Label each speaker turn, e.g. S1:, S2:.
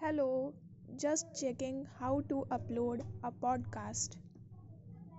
S1: Hello, just checking how to upload a podcast.